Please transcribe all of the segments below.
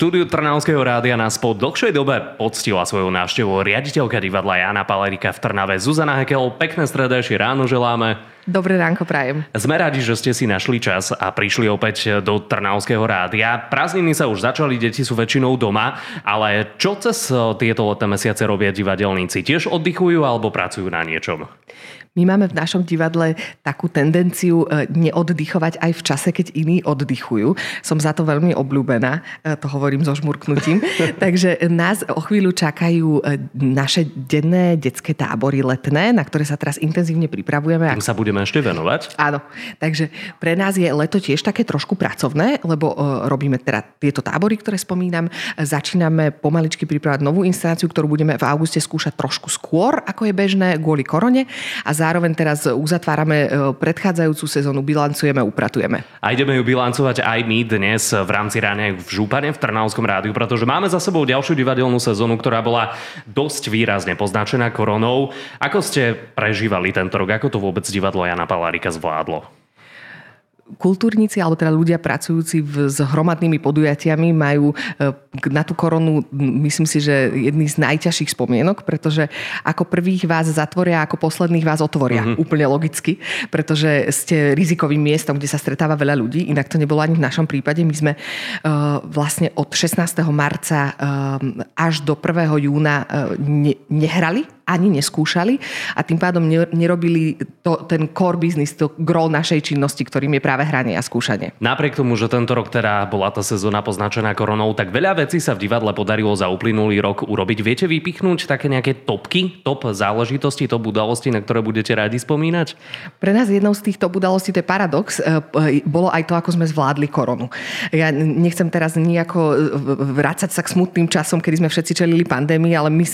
štúdiu Trnavského rádia nás po dlhšej dobe poctila svojou návštevou riaditeľka divadla Jana Palerika v Trnave Zuzana Hekel. Pekné stredajšie ráno želáme. Dobré ránko prajem. Sme radi, že ste si našli čas a prišli opäť do Trnavského rádia. Prázdniny sa už začali, deti sú väčšinou doma, ale čo cez tieto letné mesiace robia divadelníci? Tiež oddychujú alebo pracujú na niečom? My máme v našom divadle takú tendenciu e, neoddychovať aj v čase, keď iní oddychujú. Som za to veľmi obľúbená, e, to hovorím so žmurknutím. Takže nás o chvíľu čakajú e, naše denné detské tábory letné, na ktoré sa teraz intenzívne pripravujeme. Tým sa budeme ešte venovať. Áno, takže pre nás je leto tiež také trošku pracovné, lebo robíme teda tieto tábory, ktoré spomínam. Začíname pomaličky pripravať novú inscenáciu, ktorú budeme v auguste skúšať trošku skôr, ako je bežné, kvôli korone. A zároveň teraz uzatvárame e, predchádzajúcu sezónu, bilancujeme, upratujeme. A ideme ju bilancovať aj my dnes v rámci ráne v Župane v Trnavskom rádiu, pretože máme za sebou ďalšiu divadelnú sezónu, ktorá bola dosť výrazne poznačená koronou. Ako ste prežívali tento rok? Ako to vôbec divadlo Jana Palárika zvládlo? Kultúrnici alebo teda ľudia pracujúci v, s hromadnými podujatiami majú e, na tú koronu myslím si, že jedný z najťažších spomienok, pretože ako prvých vás zatvoria, ako posledných vás otvoria. Mm-hmm. Úplne logicky, pretože ste rizikovým miestom, kde sa stretáva veľa ľudí. Inak to nebolo ani v našom prípade. My sme uh, vlastne od 16. marca uh, až do 1. júna uh, ne, nehrali ani neskúšali a tým pádom nerobili to, ten core business, to gro našej činnosti, ktorým je práve hranie a skúšanie. Napriek tomu, že tento rok teda bola tá sezóna poznačená koronou, tak veľa vecí sa v divadle podarilo za uplynulý rok urobiť. Viete vypichnúť také nejaké topky, top záležitosti, top udalosti, na ktoré budete radi spomínať? Pre nás jednou z týchto udalostí, to je paradox, e, bolo aj to, ako sme zvládli koronu. Ja nechcem teraz nejako e, vrácať sa k smutným časom, kedy sme všetci čelili pandémii, ale my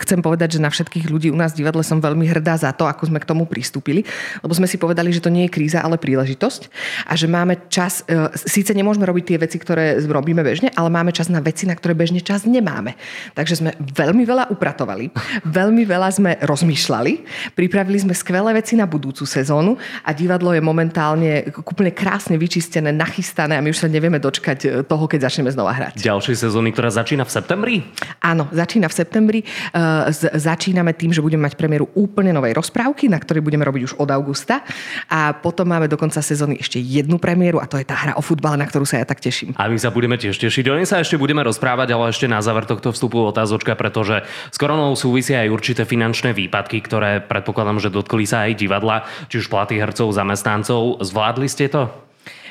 chcem povedať, že na všetko všetkých ľudí u nás v divadle som veľmi hrdá za to, ako sme k tomu pristúpili, lebo sme si povedali, že to nie je kríza, ale príležitosť a že máme čas, e, síce nemôžeme robiť tie veci, ktoré robíme bežne, ale máme čas na veci, na ktoré bežne čas nemáme. Takže sme veľmi veľa upratovali, veľmi veľa sme rozmýšľali, pripravili sme skvelé veci na budúcu sezónu a divadlo je momentálne úplne krásne vyčistené, nachystané a my už sa nevieme dočkať e, toho, keď začneme znova hrať. Ďalšej sezóny, ktorá začína v septembri? Áno, začína v septembri. Uh, začína začíname tým, že budeme mať premiéru úplne novej rozprávky, na ktorej budeme robiť už od augusta. A potom máme do konca sezóny ešte jednu premiéru a to je tá hra o futbale, na ktorú sa ja tak teším. A my sa budeme tiež tešiť. O nej sa ešte budeme rozprávať, ale ešte na záver tohto vstupu otázočka, pretože s koronou súvisia aj určité finančné výpadky, ktoré predpokladám, že dotkli sa aj divadla, či už platy hercov, zamestnancov. Zvládli ste to?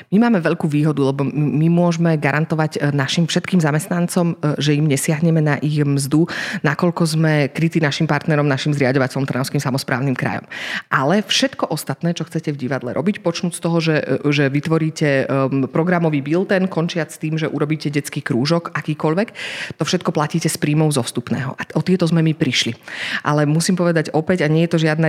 My máme veľkú výhodu, lebo my môžeme garantovať e, našim všetkým zamestnancom, e, že im nesiahneme na ich mzdu, nakoľko sme krytí našim partnerom, našim zriadovacom Trnavským samozprávnym krajom. Ale všetko ostatné, čo chcete v divadle robiť, počnúť z toho, že, e, že vytvoríte programový bilten, končiať s tým, že urobíte detský krúžok, akýkoľvek, to všetko platíte s príjmov zo vstupného. A o tieto sme my prišli. Ale musím povedať opäť, a nie je to žiadna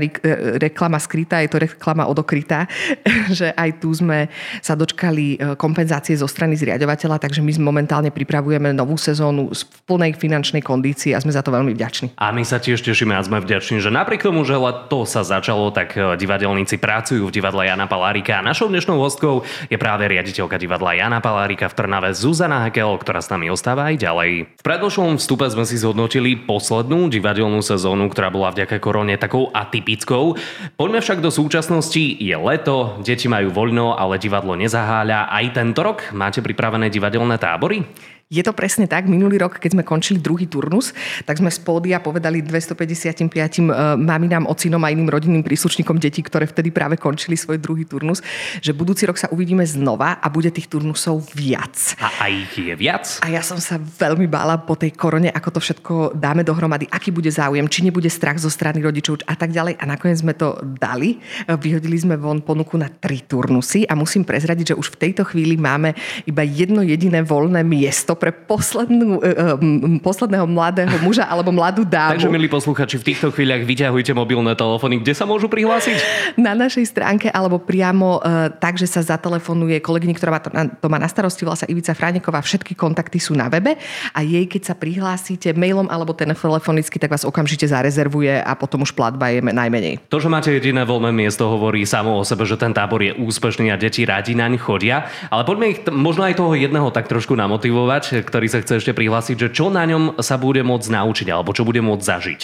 reklama skrytá, je to reklama odokrytá, že aj tu sme sa dočkali e, kompenzácie zo strany zriadovateľa, takže my momentálne pripravujeme novú sezónu v plnej finančnej kondícii a sme za to veľmi vďační. A my sa tiež tešíme a sme vďační, že napriek tomu, že leto sa začalo, tak e, divadelníci pracujú v divadle Jana Palárika a našou dnešnou hostkou je práve riaditeľka divadla Jana Palárika v Trnave Zuzana Hekel, ktorá s nami ostáva aj ďalej. V predložnom vstupe sme si zhodnotili poslednú divadelnú sezónu, ktorá bola vďaka korone takou atypickou. Poďme však do súčasnosti. Je leto, deti majú voľno, ale divadlo ne nezaháľa aj tento rok? Máte pripravené divadelné tábory? Je to presne tak. Minulý rok, keď sme končili druhý turnus, tak sme z pódia povedali 255 e, maminám, ocinom a iným rodinným príslušníkom detí, ktoré vtedy práve končili svoj druhý turnus, že budúci rok sa uvidíme znova a bude tých turnusov viac. A aj ich je viac? A ja som sa veľmi bála po tej korone, ako to všetko dáme dohromady, aký bude záujem, či nebude strach zo strany rodičov a tak ďalej. A nakoniec sme to dali. Vyhodili sme von ponuku na tri turnusy a musím prezradiť, že už v tejto chvíli máme iba jedno jediné voľné miesto pre poslednú, uh, posledného mladého muža alebo mladú dámu. Takže, milí posluchači, v týchto chvíľach vyťahujte mobilné telefóny. Kde sa môžu prihlásiť? Na našej stránke alebo priamo uh, tak, že sa zatelefonuje kolegyni, ktorá má to, to má na starosti, volá sa Ivica Fráneková. Všetky kontakty sú na webe a jej, keď sa prihlásite mailom alebo telefonicky, tak vás okamžite zarezervuje a potom už platba je najmenej. To, že máte jediné voľné miesto, hovorí samo o sebe, že ten tábor je úspešný a deti radi naň chodia. Ale poďme ich možno aj toho jedného tak trošku namotivovať poslucháč, ktorý sa chce ešte prihlásiť, že čo na ňom sa bude môcť naučiť alebo čo bude môcť zažiť?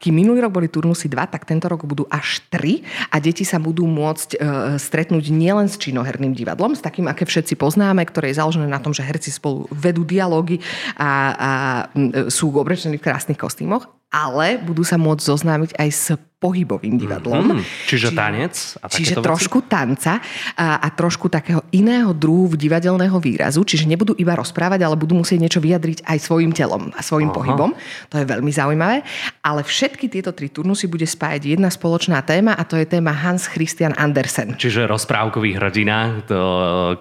Kým minulý rok boli turnusy 2, tak tento rok budú až 3 a deti sa budú môcť e, stretnúť nielen s činoherným divadlom, s takým, aké všetci poznáme, ktoré je založené na tom, že herci spolu vedú dialógy a, a sú obrečení v krásnych kostýmoch, ale budú sa môcť zoznámiť aj s pohybovým divadlom. Mm-hmm. Čiže tanec a Čiže trošku veci? tanca a, a trošku takého iného druhu divadelného výrazu. Čiže nebudú iba rozprávať, ale budú musieť niečo vyjadriť aj svojim telom a svojim Aha. pohybom. To je veľmi zaujímavé. Ale všetky tieto tri turnusy bude spájať jedna spoločná téma a to je téma Hans Christian Andersen. Čiže rozprávkový hrdina, to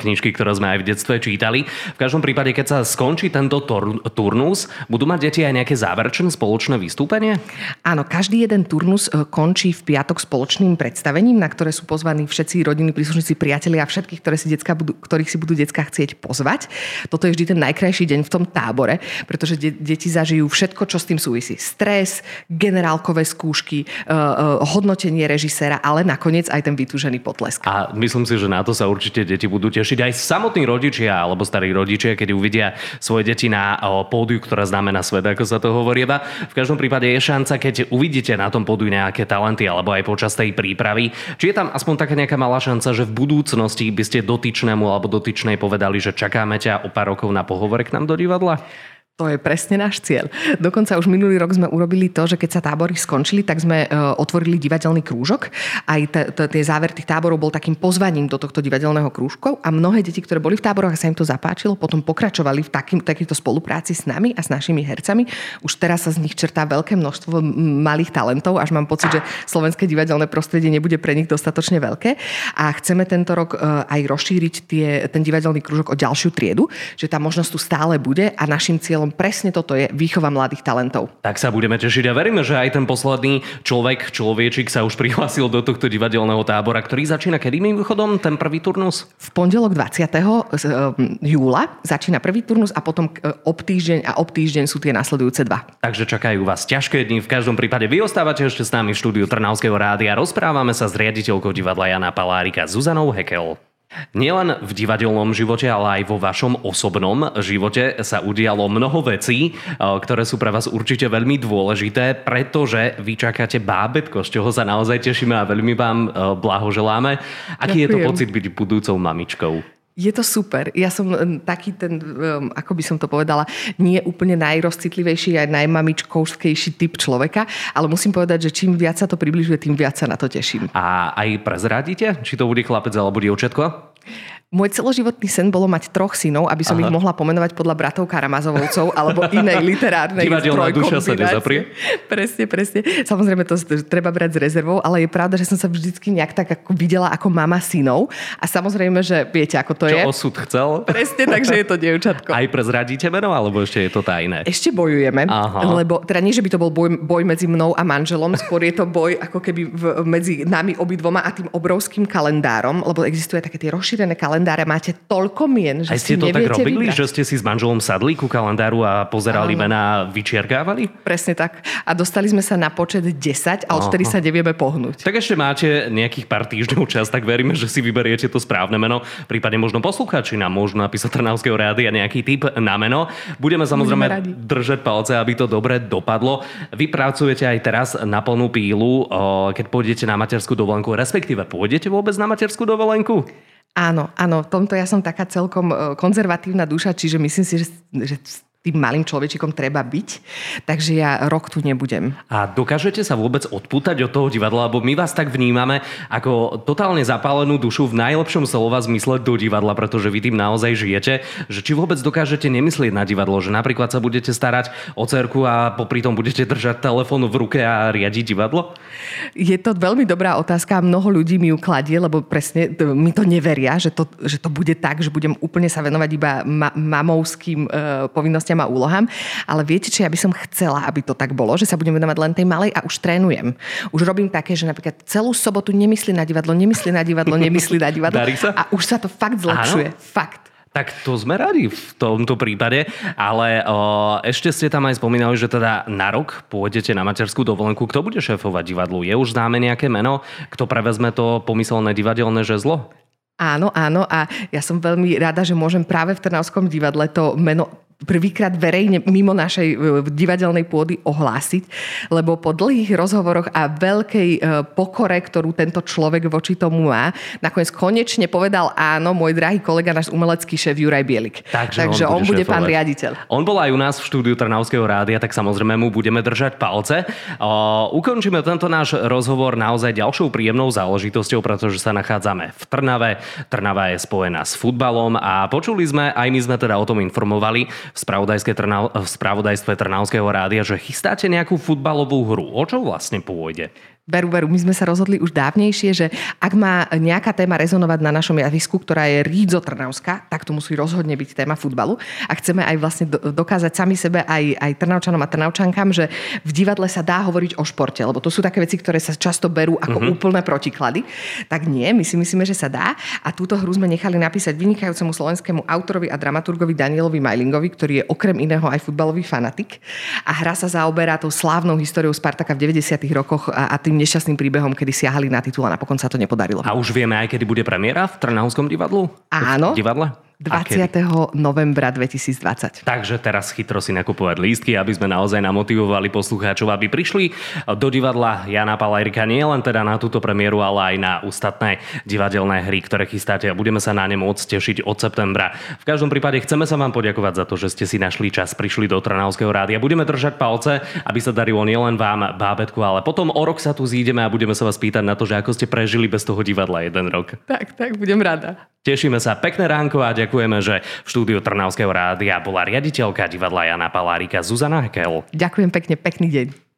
knižky, ktoré sme aj v detstve čítali. V každom prípade, keď sa skončí tento turnus, budú mať deti aj nejaké záverečné spoločné vystúpenie? Áno, každý jeden turnus e, končí v piatok spoločným predstavením, na ktoré sú pozvaní všetci rodiny, príslušníci, priatelia a všetkých, ktoré si decka budú, ktorých si budú decka chcieť pozvať. Toto je vždy ten najkrajší deň v tom tábore, pretože de- deti zažijú všetko, čo s tým súvisí. Stres, generálkové skúšky, uh, uh, hodnotenie režiséra, ale nakoniec aj ten vytúžený potlesk. A myslím si, že na to sa určite deti budú tešiť aj samotní rodičia alebo starí rodičia, keď uvidia svoje deti na uh, pódiu, ktorá znamená svet, ako sa to hovorieva. V každom prípade je šanca, keď uvidíte na tom pódiu nejaké nejaké talenty alebo aj počas tej prípravy. Či je tam aspoň taká nejaká malá šanca, že v budúcnosti by ste dotyčnému alebo dotyčnej povedali, že čakáme ťa o pár rokov na pohovor k nám do divadla? To je presne náš cieľ. Dokonca už minulý rok sme urobili to, že keď sa tábory skončili, tak sme e, otvorili divadelný krúžok. Aj tie záver tých táborov bol takým pozvaním do tohto divadelného krúžkov a mnohé deti, ktoré boli v táboroch a sa im to zapáčilo, potom pokračovali v takým, takýchto spolupráci s nami a s našimi hercami. Už teraz sa z nich čertá veľké množstvo malých talentov, až mám pocit, že slovenské divadelné prostredie nebude pre nich dostatočne veľké. A chceme tento rok e, aj rozšíriť tie, ten divadelný krúžok o ďalšiu triedu, že tá možnosť tu stále bude a našim cieľom cieľom presne toto je výchova mladých talentov. Tak sa budeme tešiť a veríme, že aj ten posledný človek, človečik sa už prihlásil do tohto divadelného tábora, ktorý začína kedy mimochodom ten prvý turnus? V pondelok 20. Eh, júla začína prvý turnus a potom eh, ob týždeň a ob týždeň sú tie nasledujúce dva. Takže čakajú vás ťažké dni. V každom prípade vy ostávate ešte s nami v štúdiu Trnavského rádia. Rozprávame sa s riaditeľkou divadla Jana Palárika Zuzanou Hekel. Nielen v divadelnom živote, ale aj vo vašom osobnom živote sa udialo mnoho vecí, eh, ktoré sú pre vás určite veľmi dôležité, pretože vy čakáte bábetko, z čoho sa naozaj tešíme a veľmi vám eh, blahoželáme. Aký Ďakujem. je to pocit byť budúcou mamičkou? Je to super. Ja som taký ten, ako by som to povedala, nie úplne najrozcitlivejší aj najmamičkovskejší typ človeka, ale musím povedať, že čím viac sa to približuje, tým viac sa na to teším. A aj prezradíte, či to bude chlapec alebo dievčatko? Môj celoživotný sen bolo mať troch synov, aby som Aha. ich mohla pomenovať podľa bratov Karamazovovcov alebo inej literárnej Divadelná duša sa nezaprie. Presne, presne. Samozrejme to treba brať s rezervou, ale je pravda, že som sa vždycky nejak tak ako videla ako mama synov a samozrejme, že viete, ako to Čo je. osud chcel. Presne, takže je to dievčatko. Aj prezradíte meno, alebo ešte je to tajné? Ešte bojujeme, Aha. lebo teda nie, že by to bol boj, boj medzi mnou a manželom, skôr je to boj ako keby v, medzi nami obidvoma a tým obrovským kalendárom, lebo existuje také tie rozšírené kalendáre kalendáre máte toľko mien, že Aj ste si to tak robili, vybrať. že ste si s manželom sadli ku kalendáru a pozerali Áno. mená, vyčierkávali? Presne tak. A dostali sme sa na počet 10 a odtedy sa nevieme pohnúť. Tak ešte máte nejakých pár týždňov čas, tak veríme, že si vyberiete to správne meno. Prípadne možno poslucháči nám môžu napísať Trnavského rádia nejaký typ na meno. Budeme samozrejme Budeme držať palce, aby to dobre dopadlo. Vy pracujete aj teraz na plnú pílu, keď pôjdete na materskú dovolenku, respektíve pôjdete vôbec na materskú dovolenku? Áno, áno, v tomto ja som taká celkom e, konzervatívna duša, čiže myslím si, že, že tým malým človečikom treba byť. Takže ja rok tu nebudem. A dokážete sa vôbec odpútať od toho divadla? Lebo my vás tak vnímame ako totálne zapálenú dušu v najlepšom slova zmysle do divadla, pretože vy tým naozaj žijete. Že či vôbec dokážete nemyslieť na divadlo? Že napríklad sa budete starať o cerku a popri tom budete držať telefón v ruke a riadiť divadlo? Je to veľmi dobrá otázka a mnoho ľudí mi ju kladie, lebo presne mi to neveria, že to, že to bude tak, že budem úplne sa venovať iba ma- mamovským e, povinnostiam povinnostiam a úlohám. Ale viete, čo ja by som chcela, aby to tak bolo, že sa budem venovať len tej malej a už trénujem. Už robím také, že napríklad celú sobotu nemyslí na divadlo, nemyslí na divadlo, nemyslí na divadlo. A už sa to fakt zlepšuje. Áno? Fakt. Tak to sme radi v tomto prípade, ale o, ešte ste tam aj spomínali, že teda na rok pôjdete na materskú dovolenku. Kto bude šéfovať divadlu? Je už známe nejaké meno? Kto prevezme to pomyselné divadelné žezlo? Áno, áno a ja som veľmi rada, že môžem práve v Trnavskom divadle to meno prvýkrát verejne mimo našej e, divadelnej pôdy ohlásiť, lebo po dlhých rozhovoroch a veľkej e, pokore, ktorú tento človek voči tomu má, nakoniec konečne povedal áno, môj drahý kolega, náš umelecký šéf Juraj Bielik. Takže, Takže on, bude, on bude pán riaditeľ. On bol aj u nás v štúdiu Trnavského rádia, tak samozrejme mu budeme držať palce. O, ukončíme tento náš rozhovor naozaj ďalšou príjemnou záležitosťou, pretože sa nachádzame v Trnave. Trnava je spojená s futbalom a počuli sme, aj my sme teda o tom informovali v, spravodajstve Trnavského rádia, že chystáte nejakú futbalovú hru. O čo vlastne pôjde? Veru, veru, my sme sa rozhodli už dávnejšie, že ak má nejaká téma rezonovať na našom javisku, ktorá je Rídzo Trnavská, tak to musí rozhodne byť téma futbalu. A chceme aj vlastne dokázať sami sebe, aj, aj Trnavčanom a Trnavčankám, že v divadle sa dá hovoriť o športe, lebo to sú také veci, ktoré sa často berú ako uh-huh. úplné protiklady. Tak nie, my si myslíme, že sa dá. A túto hru sme nechali napísať vynikajúcemu slovenskému autorovi a dramaturgovi Danielovi Majlingovi, ktorý je okrem iného aj futbalový fanatik. A hra sa zaoberá tou slávnou históriou Spartaka v 90. rokoch a, a tým nešťastným príbehom, kedy siahali na titul a napokon sa to nepodarilo. A už vieme aj, kedy bude premiéra v Trnavskom divadlu? Áno. V divadle? 20. novembra 2020. Takže teraz chytro si nakupovať lístky, aby sme naozaj namotivovali poslucháčov, aby prišli do divadla Jana Palajrika nie len teda na túto premiéru, ale aj na ostatné divadelné hry, ktoré chystáte a budeme sa na ne môcť tešiť od septembra. V každom prípade chceme sa vám poďakovať za to, že ste si našli čas, prišli do Trnavského rádia. Budeme držať palce, aby sa darilo nielen vám, bábetku, ale potom o rok sa tu zídeme a budeme sa vás pýtať na to, že ako ste prežili bez toho divadla jeden rok. Tak, tak, budem rada. Tešíme sa, pekné ránko a ďakujeme, že v štúdiu Trnavského rádia bola riaditeľka divadla Jana Palárika Zuzana Hekel. Ďakujem pekne, pekný deň.